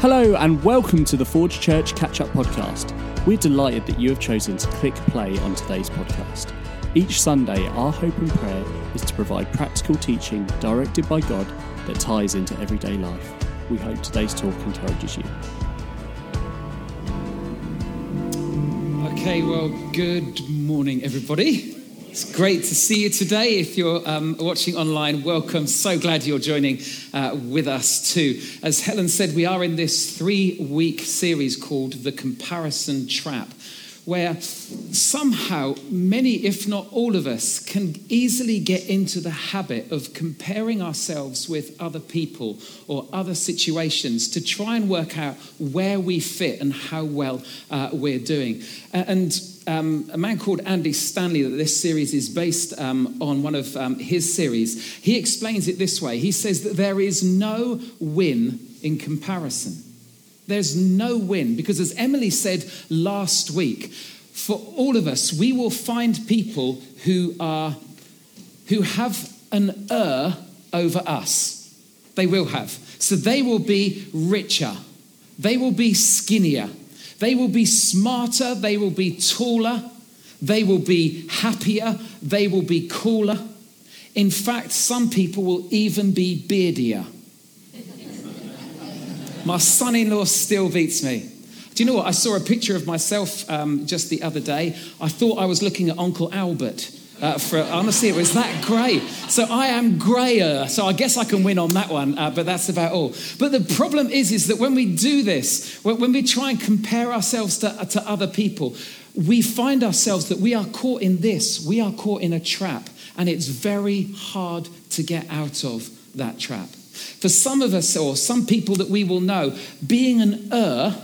Hello, and welcome to the Forge Church Catch Up Podcast. We're delighted that you have chosen to click play on today's podcast. Each Sunday, our hope and prayer is to provide practical teaching directed by God that ties into everyday life. We hope today's talk encourages you. Okay, well, good morning, everybody. It's great to see you today. If you're um, watching online, welcome. So glad you're joining uh, with us too. As Helen said, we are in this three week series called The Comparison Trap where somehow many, if not all of us, can easily get into the habit of comparing ourselves with other people or other situations to try and work out where we fit and how well uh, we're doing. And um, a man called Andy Stanley, that this series is based um, on one of um, his series, he explains it this way. He says that there is no win in comparison. There's no win because, as Emily said last week, for all of us, we will find people who are who have an er over us. They will have. So they will be richer. They will be skinnier. They will be smarter. They will be taller. They will be happier. They will be cooler. In fact, some people will even be beardier. My son in law still beats me. Do you know what? I saw a picture of myself um, just the other day. I thought I was looking at Uncle Albert. Uh, for honestly, it was that great. So I am grayer. So I guess I can win on that one. Uh, but that's about all. But the problem is, is that when we do this, when, we try and compare ourselves to, to other people, we find ourselves that we are caught in this. We are caught in a trap, and it's very hard to get out of that trap. For some of us, or some people that we will know, being an er,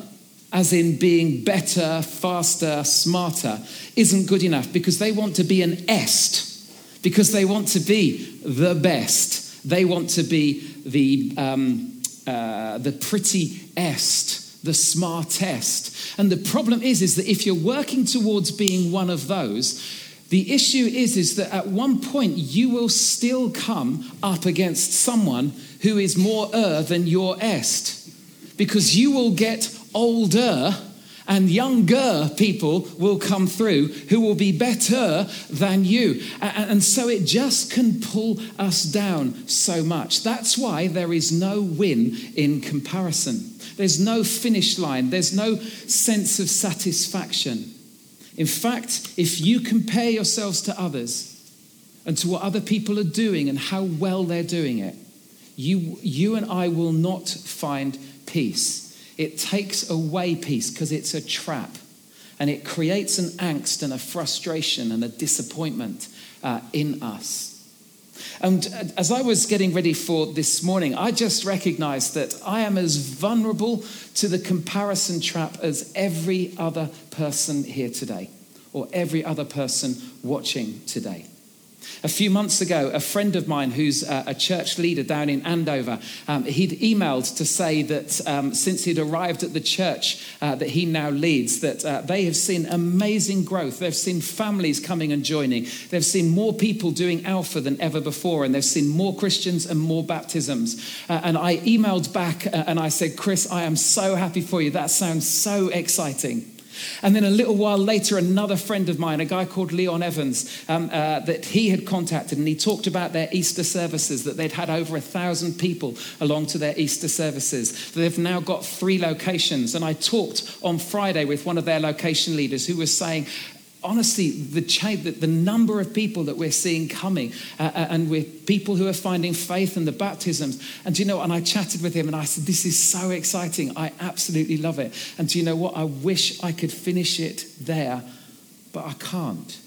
as in being better, faster, smarter, isn't good enough because they want to be an est, because they want to be the best. They want to be the, um, uh, the pretty est, the smartest. And the problem is, is that if you're working towards being one of those, the issue is, is that at one point you will still come up against someone who is more er than your est. Because you will get older and younger people will come through who will be better than you. And so it just can pull us down so much. That's why there is no win in comparison. There's no finish line, there's no sense of satisfaction. In fact, if you compare yourselves to others and to what other people are doing and how well they're doing it, you, you and I will not find peace. It takes away peace because it's a trap and it creates an angst and a frustration and a disappointment uh, in us. And as I was getting ready for this morning, I just recognized that I am as vulnerable to the comparison trap as every other person here today or every other person watching today. A few months ago, a friend of mine who's a church leader down in Andover, um, he'd emailed to say that um, since he'd arrived at the church uh, that he now leads, that uh, they have seen amazing growth. They've seen families coming and joining. They've seen more people doing Alpha than ever before, and they've seen more Christians and more baptisms. Uh, and I emailed back uh, and I said, Chris, I am so happy for you. That sounds so exciting. And then a little while later, another friend of mine, a guy called Leon Evans, um, uh, that he had contacted, and he talked about their Easter services, that they'd had over a thousand people along to their Easter services. They've now got three locations. And I talked on Friday with one of their location leaders who was saying, honestly, the, the, the, number of people that we're seeing coming, uh, uh, and with people who are finding faith in the baptisms. And you know, and I chatted with him and I said, This is so exciting. I absolutely love it. And do you know what? I wish I could finish it there, but I can't.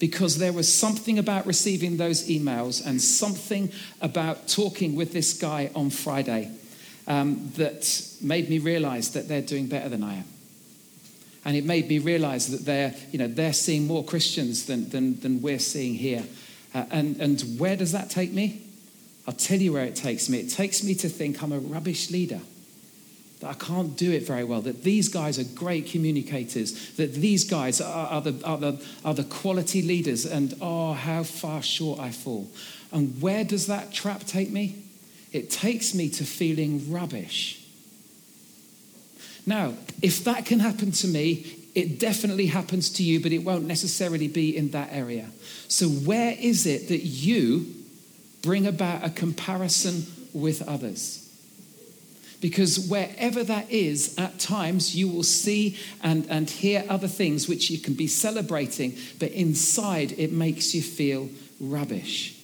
Because there was something about receiving those emails and something about talking with this guy on Friday um, that made me realize that they're doing better than I am. And it made me realize that they're, you know, they're seeing more Christians than, than, than we're seeing here. Uh, and, and where does that take me? I'll tell you where it takes me. It takes me to think I'm a rubbish leader, that I can't do it very well, that these guys are great communicators, that these guys are, are, the, are, the, are the quality leaders, and oh, how far short I fall. And where does that trap take me? It takes me to feeling rubbish Now, if that can happen to me, it definitely happens to you, but it won't necessarily be in that area. So, where is it that you bring about a comparison with others? Because wherever that is, at times you will see and, and hear other things which you can be celebrating, but inside it makes you feel rubbish.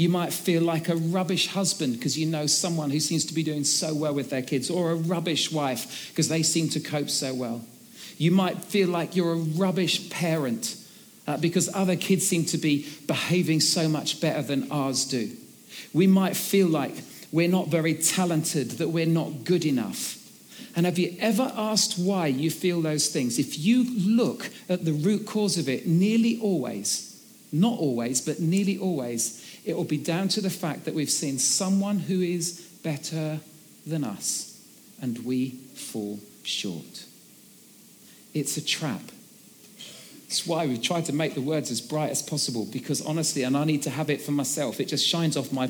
You might feel like a rubbish husband because you know someone who seems to be doing so well with their kids, or a rubbish wife because they seem to cope so well. You might feel like you're a rubbish parent uh, because other kids seem to be behaving so much better than ours do. We might feel like we're not very talented, that we're not good enough. And have you ever asked why you feel those things? If you look at the root cause of it, nearly always, not always, but nearly always, it will be down to the fact that we've seen someone who is better than us and we fall short. It's a trap. That's why we've tried to make the words as bright as possible because honestly, and I need to have it for myself, it just shines off my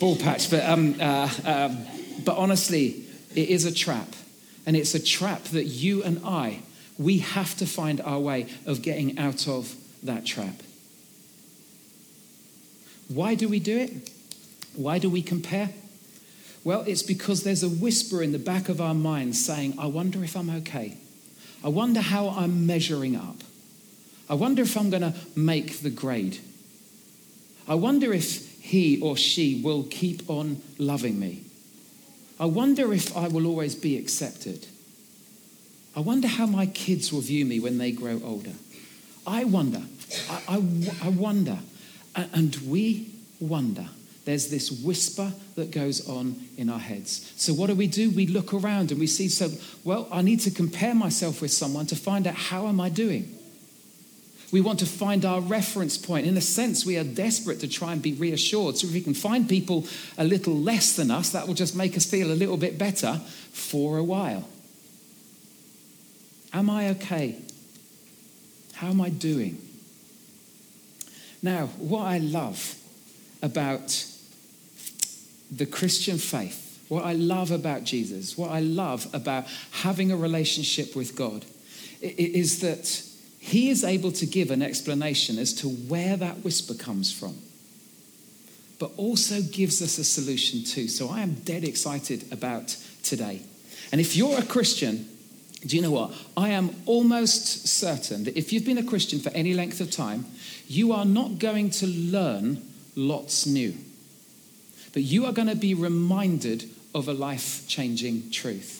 ball patch. But, um, uh, um, but honestly, it is a trap. And it's a trap that you and I, we have to find our way of getting out of that trap. Why do we do it? Why do we compare? Well, it's because there's a whisper in the back of our minds saying, I wonder if I'm okay. I wonder how I'm measuring up. I wonder if I'm going to make the grade. I wonder if he or she will keep on loving me. I wonder if I will always be accepted. I wonder how my kids will view me when they grow older. I wonder. I, I, I wonder. And we wonder. There's this whisper that goes on in our heads. So, what do we do? We look around and we see, so, well, I need to compare myself with someone to find out how am I doing? We want to find our reference point. In a sense, we are desperate to try and be reassured. So, if we can find people a little less than us, that will just make us feel a little bit better for a while. Am I okay? How am I doing? Now, what I love about the Christian faith, what I love about Jesus, what I love about having a relationship with God, is that he is able to give an explanation as to where that whisper comes from, but also gives us a solution too. So I am dead excited about today. And if you're a Christian, do you know what? I am almost certain that if you've been a Christian for any length of time, you are not going to learn lots new, but you are going to be reminded of a life changing truth.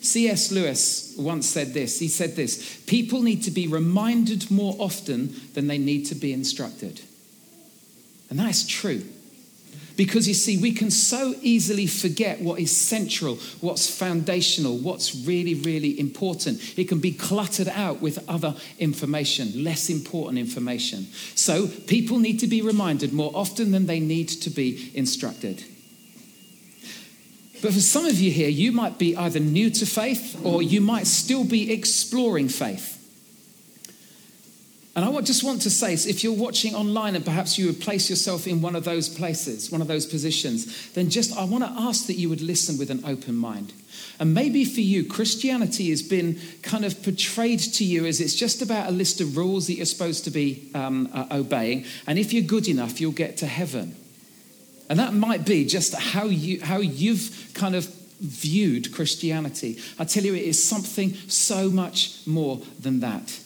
C.S. Lewis once said this. He said this People need to be reminded more often than they need to be instructed. And that is true. Because you see, we can so easily forget what is central, what's foundational, what's really, really important. It can be cluttered out with other information, less important information. So people need to be reminded more often than they need to be instructed. But for some of you here, you might be either new to faith or you might still be exploring faith. And I just want to say, if you're watching online and perhaps you would place yourself in one of those places, one of those positions, then just I want to ask that you would listen with an open mind. And maybe for you, Christianity has been kind of portrayed to you as it's just about a list of rules that you're supposed to be um, uh, obeying. And if you're good enough, you'll get to heaven. And that might be just how, you, how you've kind of viewed Christianity. I tell you, it is something so much more than that.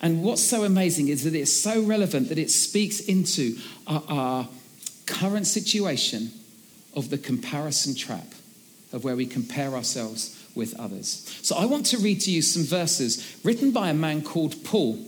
And what's so amazing is that it's so relevant that it speaks into our, our current situation of the comparison trap, of where we compare ourselves with others. So I want to read to you some verses written by a man called Paul.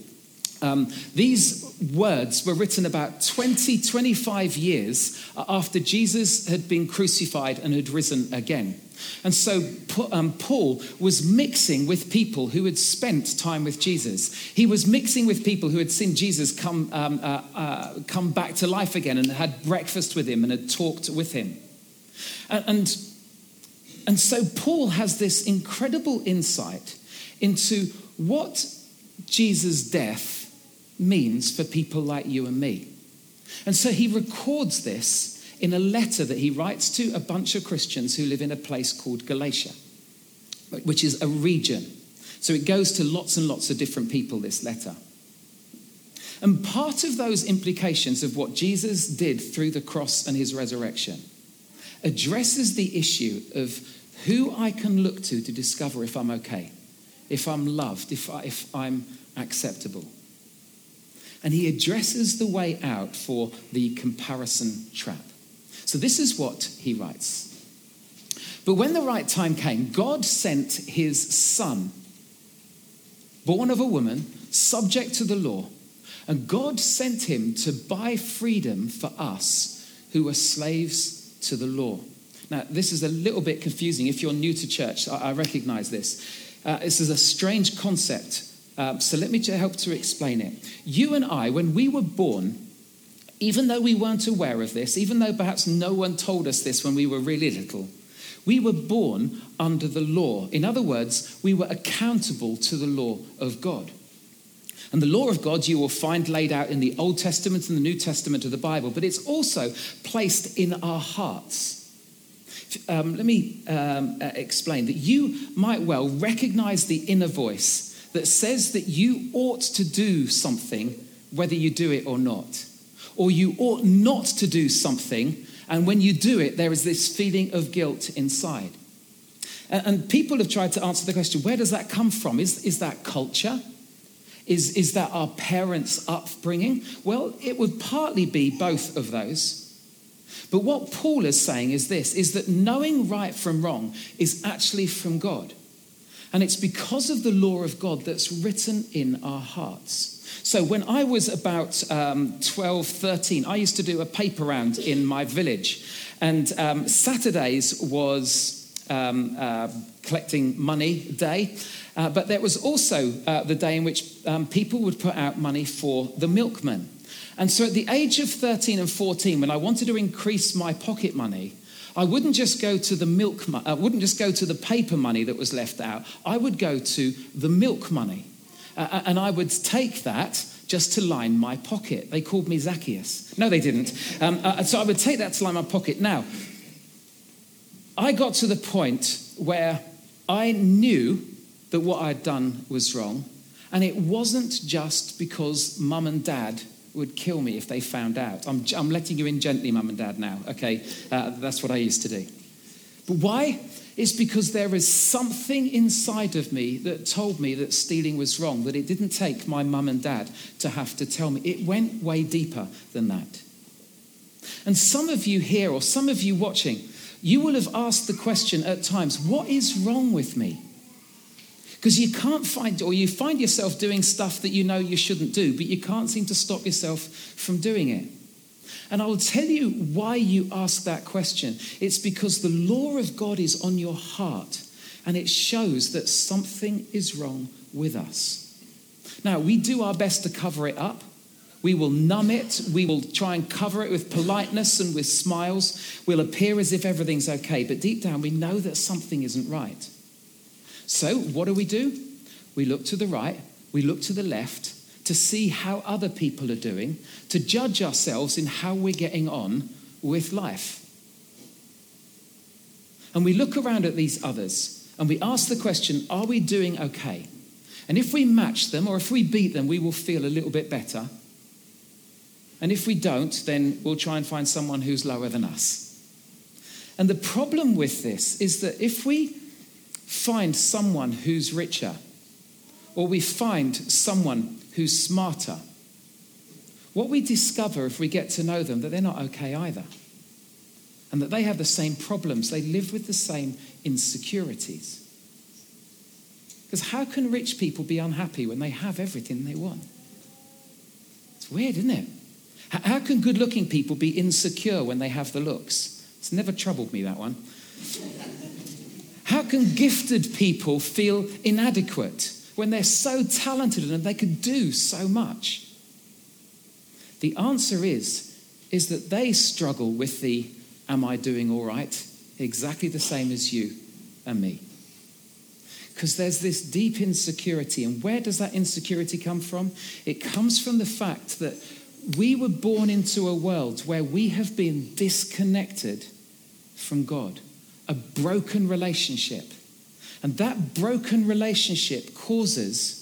Um, these words were written about 20, 25 years after Jesus had been crucified and had risen again. And so um, Paul was mixing with people who had spent time with Jesus. He was mixing with people who had seen Jesus come, um, uh, uh, come back to life again and had breakfast with him and had talked with him. And, and, and so Paul has this incredible insight into what Jesus' death means for people like you and me. And so he records this in a letter that he writes to a bunch of Christians who live in a place called Galatia. which is a region. So it goes to lots and lots of different people, this letter. And part of those implications of what Jesus did through the cross and his resurrection addresses the issue of who I can look to to discover if I'm okay, if I'm loved, if, I, if I'm acceptable. And he addresses the way out for the comparison trap. So this is what he writes. But when the right time came, God sent his son, born of a woman, subject to the law and God sent him to buy freedom for us who were slaves to the law. Now, this is a little bit confusing. If you're new to church, I, recognize this. Uh, this is a strange concept. Uh, so let me help to explain it. You and I, when we were born, even though we weren't aware of this, even though perhaps no one told us this when we were really little, we were born under the law. In other words, we were accountable to the law of God. And the law of God you will find laid out in the Old Testament and the New Testament of the Bible, but it's also placed in our hearts. Um, let me um, uh, explain that you might well recognize the inner voice that says that you ought to do something whether you do it or not, or you ought not to do something, and when you do it, there is this feeling of guilt inside. And, people have tried to answer the question where does that come from? Is, is that culture? Is, is that our parents' upbringing? Well, it would partly be both of those. But what Paul is saying is this is that knowing right from wrong is actually from God. And it's because of the law of God that's written in our hearts. So when I was about um, 12, 13, I used to do a paper round in my village. And um, Saturdays was um, uh, collecting money day. Uh, but there was also uh, the day in which um, people would put out money for the milkman. And so at the age of 13 and 14, when I wanted to increase my pocket money, I wouldn't just go to the milk, I uh, wouldn't just go to the paper money that was left out. I would go to the milk money. Uh, and I would take that just to line my pocket. They called me Zacchaeus. No, they didn't. Um, uh, so I would take that to line my pocket. Now, I got to the point where I knew that what I'd done was wrong. And it wasn't just because mum and dad would kill me if they found out. I'm, I'm letting you in gently, mum and dad, now, okay? Uh, that's what I used to do. But why? It's because there is something inside of me that told me that stealing was wrong, that it didn't take my mum and dad to have to tell me. It went way deeper than that. And some of you here, or some of you watching, you will have asked the question at times what is wrong with me? Because you can't find, or you find yourself doing stuff that you know you shouldn't do, but you can't seem to stop yourself from doing it. And I will tell you why you ask that question. It's because the law of God is on your heart, and it shows that something is wrong with us. Now, we do our best to cover it up. We will numb it. We will try and cover it with politeness and with smiles. We'll appear as if everything's okay. But deep down, we know that something isn't right. So, what do we do? We look to the right, we look to the left to see how other people are doing, to judge ourselves in how we're getting on with life. And we look around at these others and we ask the question are we doing okay? And if we match them or if we beat them, we will feel a little bit better. And if we don't, then we'll try and find someone who's lower than us. And the problem with this is that if we find someone who's richer, or we find someone who's smarter, what we discover if we get to know them that they're not okay either. And that they have the same problems. They live with the same insecurities. Because how can rich people be unhappy when they have everything they want? It's weird, isn't it? How can good looking people be insecure when they have the looks? It's never troubled me, that one. How can gifted people feel inadequate when they're so talented and they could do so much? The answer is, is that they struggle with the am I doing all right? Exactly the same as you and me. Because there's this deep insecurity. And where does that insecurity come from? It comes from the fact that we were born into a world where we have been disconnected from God a broken relationship. And that broken relationship causes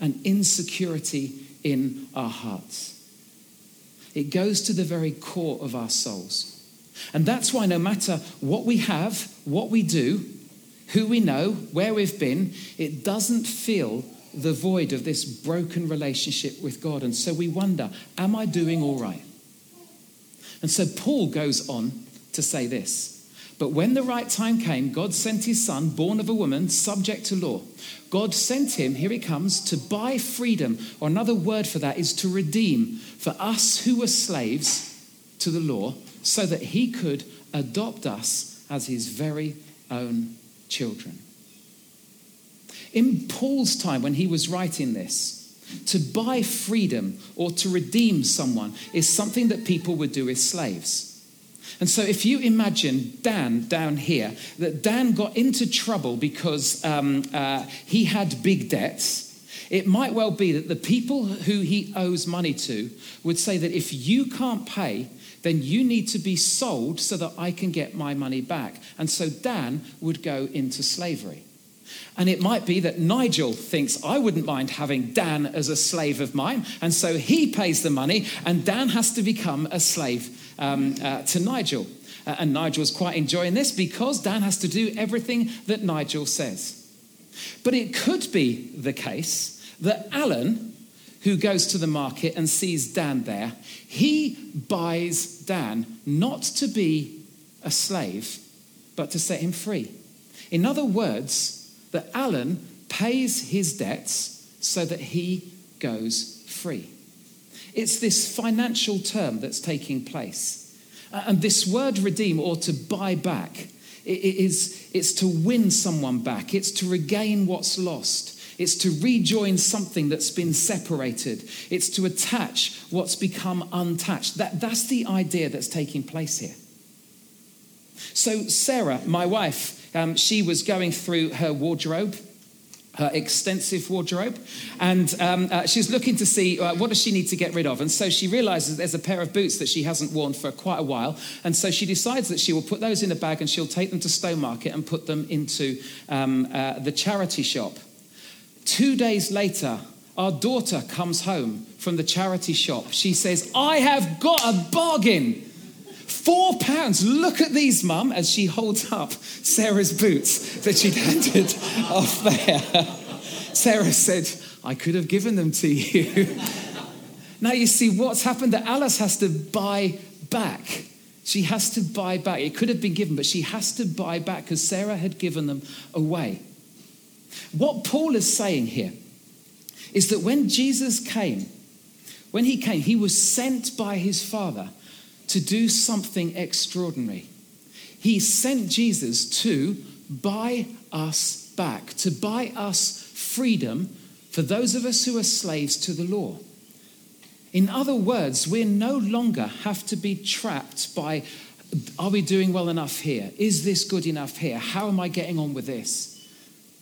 an insecurity in our hearts. It goes to the very core of our souls. And that's why, no matter what we have, what we do, who we know, where we've been, it doesn't fill the void of this broken relationship with God. And so we wonder, am I doing all right? And so Paul goes on to say this. But when the right time came, God sent his son, born of a woman, subject to law. God sent him, here he comes, to buy freedom, or another word for that is to redeem for us who were slaves to the law, so that he could adopt us as his very own children. In Paul's time, when he was writing this, to buy freedom or to redeem someone is something that people would do with slaves. And so, if you imagine Dan down here, that Dan got into trouble because um, uh, he had big debts, it might well be that the people who he owes money to would say that if you can't pay, then you need to be sold so that I can get my money back. And so Dan would go into slavery. And it might be that Nigel thinks, I wouldn't mind having Dan as a slave of mine. And so he pays the money, and Dan has to become a slave um, uh, to Nigel. Uh, and Nigel's quite enjoying this because Dan has to do everything that Nigel says. But it could be the case that Alan, who goes to the market and sees Dan there, he buys Dan not to be a slave, but to set him free. In other words, that Alan pays his debts so that he goes free. It's this financial term that's taking place. And this word redeem or to buy back, it is, it's to win someone back, it's to regain what's lost. It's to rejoin something that's been separated. It's to attach what's become untouched. That, that's the idea that's taking place here. So, Sarah, my wife, um, she was going through her wardrobe her extensive wardrobe. And um, uh, she's looking to see uh, what does she need to get rid of? And so she realizes there's a pair of boots that she hasn't worn for quite a while. And so she decides that she will put those in a bag and she'll take them to stowmarket and put them into um, uh, the charity shop. Two days later our daughter comes home from the charity shop. She says i have got a bargain Four pounds. Look at these, mum, as she holds up Sarah's boots that she'd handed off there. Sarah said, I could have given them to you. now you see what's happened that Alice has to buy back. She has to buy back. It could have been given, but she has to buy back because Sarah had given them away. What Paul is saying here is that when Jesus came, when he came, he was sent by his Father to do something extraordinary. He sent Jesus to buy us back, to buy us freedom for those of us who are slaves to the law. In other words, we no longer have to be trapped by are we doing well enough here? Is this good enough here? How am I getting on with this?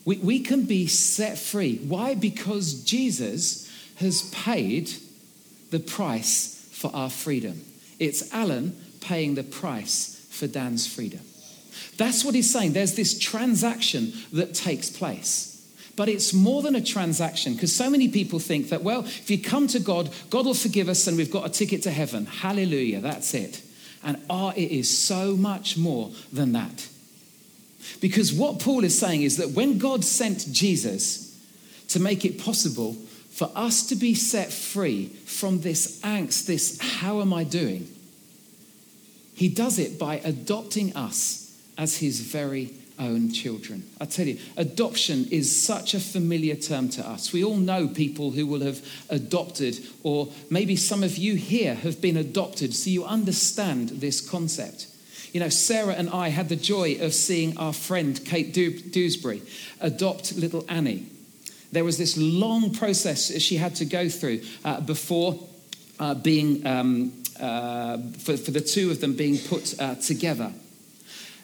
We, we can be set free. Why? Because Jesus has paid the price for our freedom. It's Alan paying the price for Dan's freedom. That's what he's saying. There's this transaction that takes place. But it's more than a transaction because so many people think that, well, if you come to God, God will forgive us and we've got a ticket to heaven. Hallelujah, that's it. And ah, it is so much more than that. Because what Paul is saying is that when God sent Jesus to make it possible for us to be set free from this angst, this how am I doing? He does it by adopting us as his very own children. I tell you, adoption is such a familiar term to us. We all know people who will have adopted, or maybe some of you here have been adopted, so you understand this concept. You know, Sarah and I had the joy of seeing our friend Kate Dewsbury adopt little Annie. There was this long process she had to go through uh, before uh, being, um, uh, for, for, the two of them being put uh, together.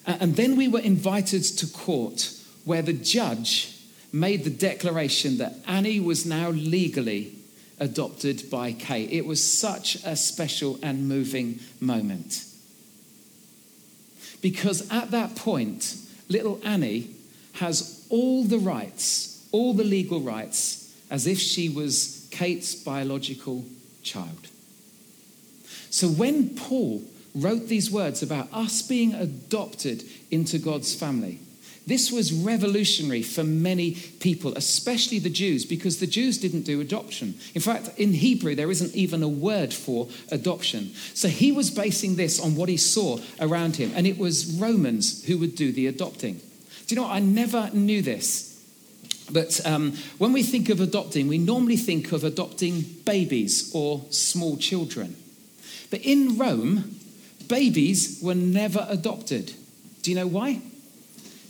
And then we were invited to court where the judge made the declaration that Annie was now legally adopted by Kate. It was such a special and moving moment. Because at that point, little Annie has all the rights, all the legal rights, as if she was Kate's biological child. So when Paul wrote these words about us being adopted into God's family, this was revolutionary for many people, especially the Jews, because the Jews didn't do adoption. In fact, in Hebrew, there isn't even a word for adoption. So he was basing this on what he saw around him, and it was Romans who would do the adopting. Do you know what? I never knew this. But um, when we think of adopting, we normally think of adopting babies or small children. But in Rome, babies were never adopted. Do you know why?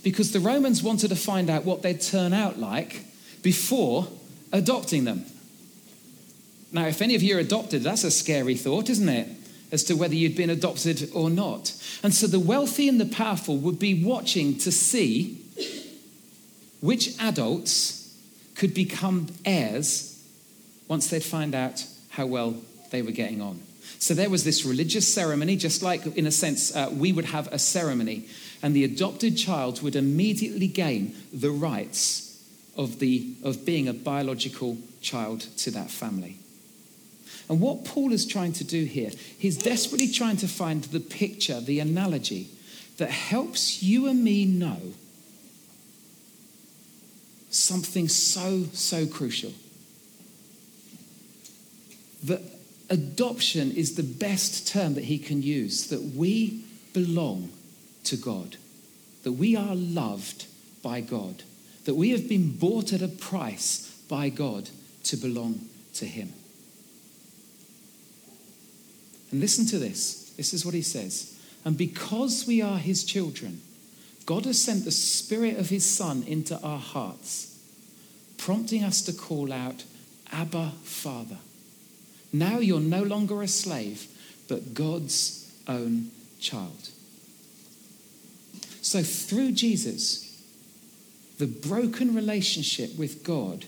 because the Romans wanted to find out what they'd turn out like before adopting them. Now, if any of you are adopted, that's a scary thought, isn't it? As to whether you'd been adopted or not. And so the wealthy and the powerful would be watching to see which adults could become heirs once they'd find out how well they were getting on. So there was this religious ceremony, just like, in a sense, uh, we would have a ceremony and the adopted child would immediately gain the rights of, the, of being a biological child to that family. And what Paul is trying to do here, he's desperately trying to find the picture, the analogy that helps you and me know something so, so crucial. That adoption is the best term that he can use, that we belong to God, that we are loved by God, that we have been bought at a price by God to belong to Him. And listen to this. This is what he says. And because we are his children, God has sent the Spirit of his Son into our hearts, prompting us to call out, Abba, Father. Now you're no longer a slave, but God's own child. So, through Jesus, the broken relationship with God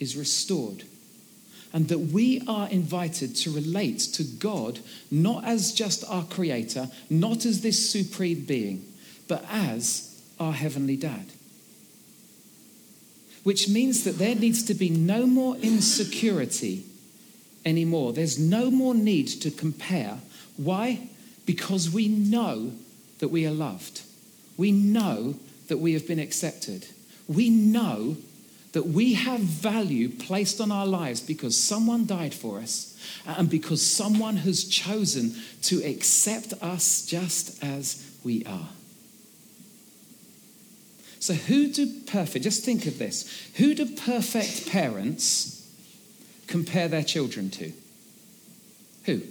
is restored. And that we are invited to relate to God not as just our creator, not as this supreme being, but as our heavenly dad. Which means that there needs to be no more insecurity anymore. There's no more need to compare. Why? Because we know that we are loved. We know that we have been accepted. We know that we have value placed on our lives because someone died for us and because someone has chosen to accept us just as we are. So, who do perfect, just think of this, who do perfect parents compare their children to? Who?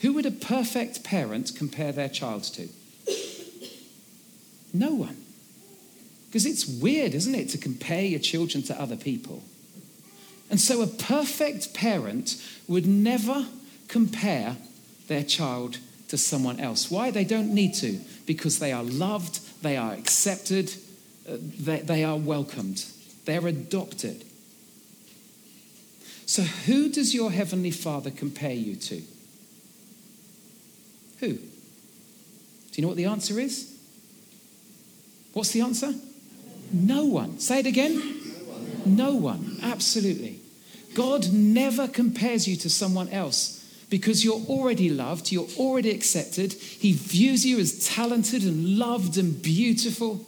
Who would a perfect parent compare their child to? No one. Because it's weird, isn't it, to compare your children to other people? And so a perfect parent would never compare their child to someone else. Why? They don't need to, because they are loved, they are accepted, uh, they, they are welcomed, they're adopted. So, who does your Heavenly Father compare you to? Who? Do you know what the answer is? What's the answer? No one. Say it again. No one. Absolutely. God never compares you to someone else because you're already loved, you're already accepted. He views you as talented and loved and beautiful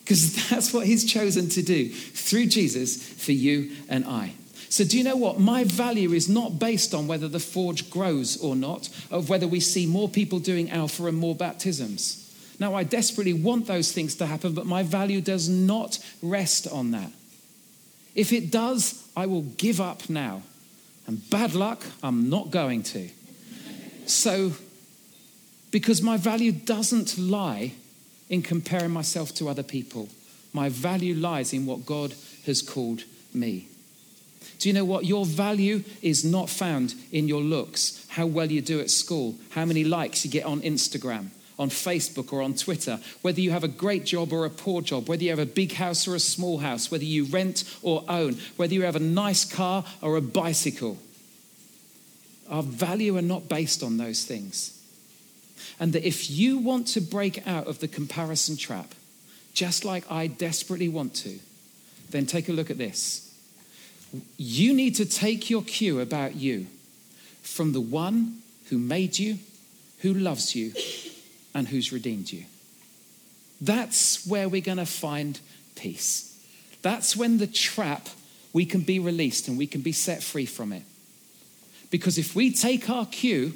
because that's what He's chosen to do through Jesus for you and I. So, do you know what? My value is not based on whether the forge grows or not, of whether we see more people doing Alpha and more baptisms. Now, I desperately want those things to happen, but my value does not rest on that. If it does, I will give up now. And bad luck, I'm not going to. So, because my value doesn't lie in comparing myself to other people, my value lies in what God has called me. Do you know what? Your value is not found in your looks, how well you do at school, how many likes you get on Instagram on Facebook or on Twitter, whether you have a great job or a poor job, whether you have a big house or a small house, whether you rent or own, whether you have a nice car or a bicycle. Our value are not based on those things. And that if you want to break out of the comparison trap, just like I desperately want to, then take a look at this. You need to take your cue about you from the one who made you, who loves you, and who's redeemed you. That's where we're going to find peace. That's when the trap, we can be released and we can be set free from it. Because if we take our cue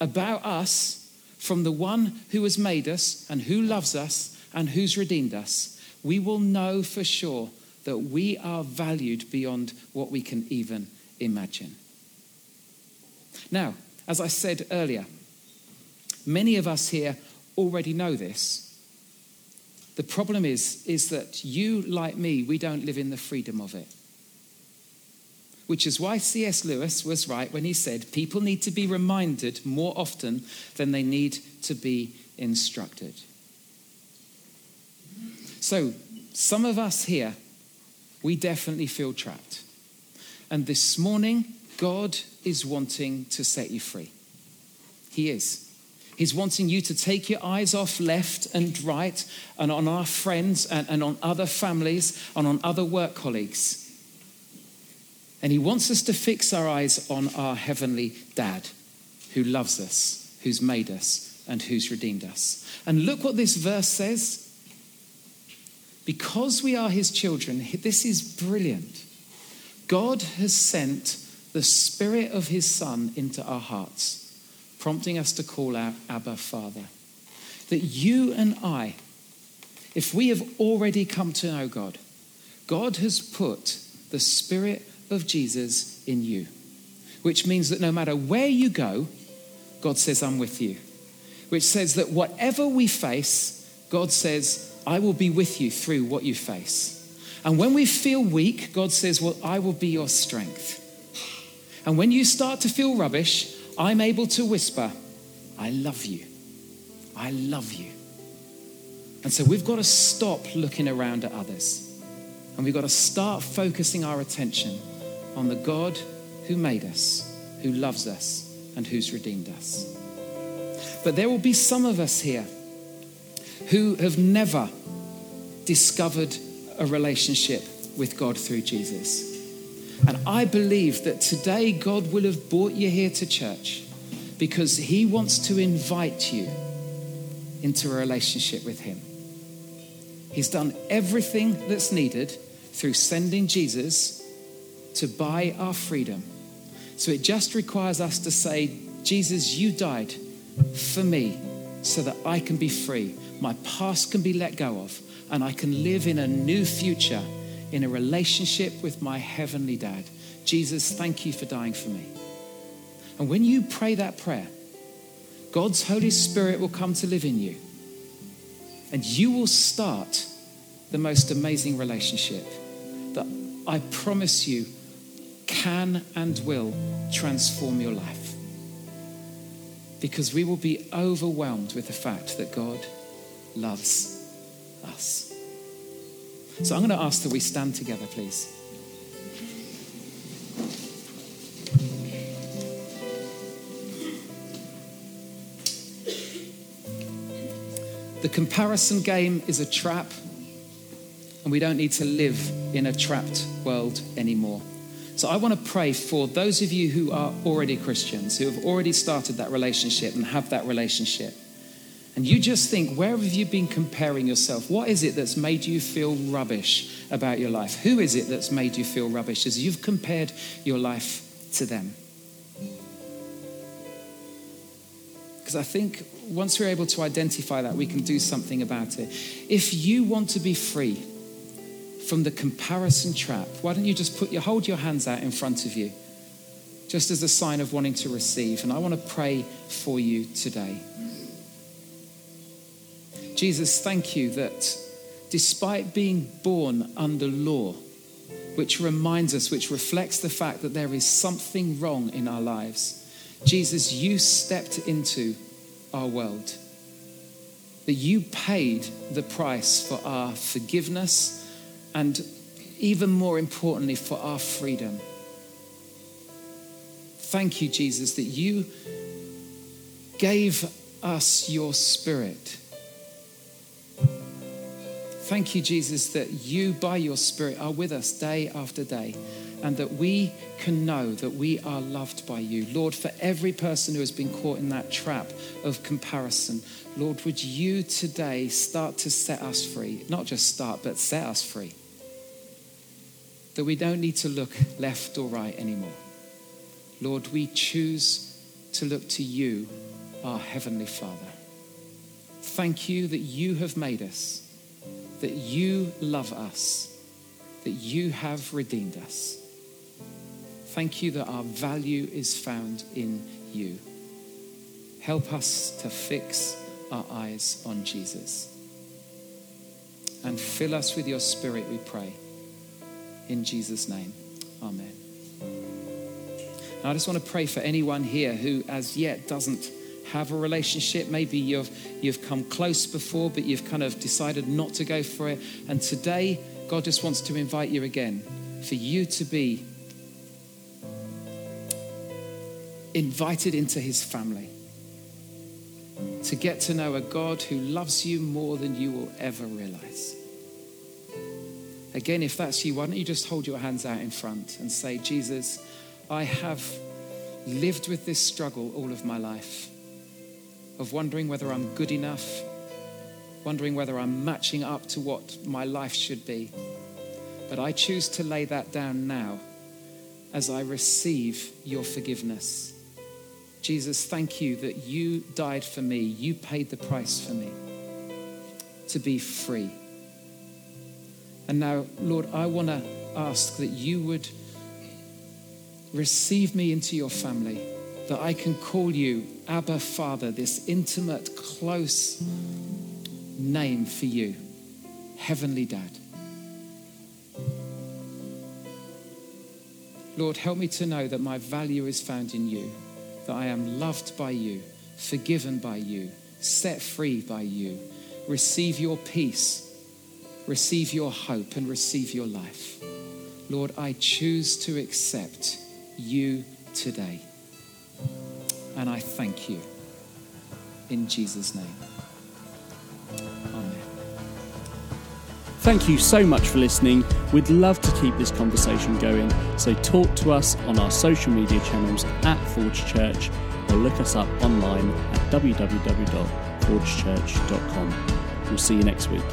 about us from the one who has made us and who loves us and who's redeemed us, we will know for sure that we are valued beyond what we can even imagine. Now, as I said earlier, many of us here already know this. The problem is, is that you, like me, we don't live in the freedom of it. Which is why C.S. Lewis was right when he said people need to be reminded more often than they need to be instructed. So, some of us here, we definitely feel trapped. And this morning, God is wanting to set you free. He is. He's wanting you to take your eyes off left and right and on our friends and, and on other families and on other work colleagues. And He wants us to fix our eyes on our Heavenly Dad who loves us, who's made us, and who's redeemed us. And look what this verse says. Because we are His children, this is brilliant. God has sent the Spirit of His Son into our hearts prompting us to call out Abba, Father. That you and I, if we have already come to know God, God has put the Spirit of Jesus in you, which means that no matter where you go, God says, I'm with you. Which says that whatever we face, God says, I will be with you through what you face. And when we feel weak, God says, Well, I will be your strength. And when you start to feel rubbish, I'm able to whisper, I love you. I love you. And so we've got to stop looking around at others. And we've got to start focusing our attention on the God who made us, who loves us, and who's redeemed us. But there will be some of us here who have never discovered a relationship with God through Jesus. And I believe that today God will have brought you here to church because He wants to invite you into a relationship with Him. He's done everything that's needed through sending Jesus to buy our freedom. So it just requires us to say, Jesus, you died for me so that I can be free. My past can be let go of, and I can live in a new future in a relationship with my heavenly dad. Jesus, thank you for dying for me. And when you pray that prayer, God's Holy Spirit will come to live in you. And you will start the most amazing relationship that I promise you can and will transform your life. Because we will be overwhelmed with the fact that God loves us. So I'm going to ask that we stand together, please. The comparison game is a trap, and we don't need to live in a trapped world anymore. So I want to pray for those of you who are already Christians, who have already started that relationship and have that relationship. And you just think, where have you been comparing yourself? What is it that's made you feel rubbish about your life? Who is it that's made you feel rubbish as you've compared your life to them? Because I think once we're able to identify that, we can do something about it. If you want to be free from the comparison trap, why don't you just put your hold your hands out in front of you, just as a sign of wanting to receive? And I want to pray for you today. Jesus, thank you that despite being born under law, which reminds us, which reflects the fact that there is something wrong in our lives, Jesus, you stepped into our world. That you paid the price for our forgiveness and even more importantly, for our freedom. Thank you, Jesus, that you gave us your spirit Thank you, Jesus, that you, by your Spirit, are with us day after day and that we can know that we are loved by you. Lord, for every person who has been caught in that trap of comparison, Lord, would you today start to set us free? Not just start, but set us free. That we don't need to look left or right anymore. Lord, we choose to look to you, our Heavenly Father. Thank you that you have made us, that you love us, that you have redeemed us. Thank you that our value is found in you. Help us to fix our eyes on Jesus. And fill us with your spirit, we pray. In Jesus' name, amen. Now, I just want to pray for anyone here who, as yet, doesn't have a relationship. Maybe you've, you've come close before, but you've kind of decided not to go for it. And today, God just wants to invite you again for you to be invited into his family. To get to know a God who loves you more than you will ever realize. Again, if that's you, why don't you just hold your hands out in front and say, Jesus, I have lived with this struggle all of my life of wondering whether I'm good enough, wondering whether I'm matching up to what my life should be. But I choose to lay that down now as I receive your forgiveness. Jesus, thank you that you died for me. You paid the price for me to be free. And now, Lord, I want to ask that you would receive me into your family, that I can call you Abba Father, this intimate, close name for you, Heavenly Dad. Lord, help me to know that my value is found in you that I am loved by you, forgiven by you, set free by you. Receive your peace, receive your hope, and receive your life. Lord, I choose to accept you today. And I thank you. In Jesus' name. Amen. Thank you so much for listening. We'd love to keep this conversation going, so talk to us on our social media channels at Forge Church or look us up online at www.forgechurch.com. We'll see you next week.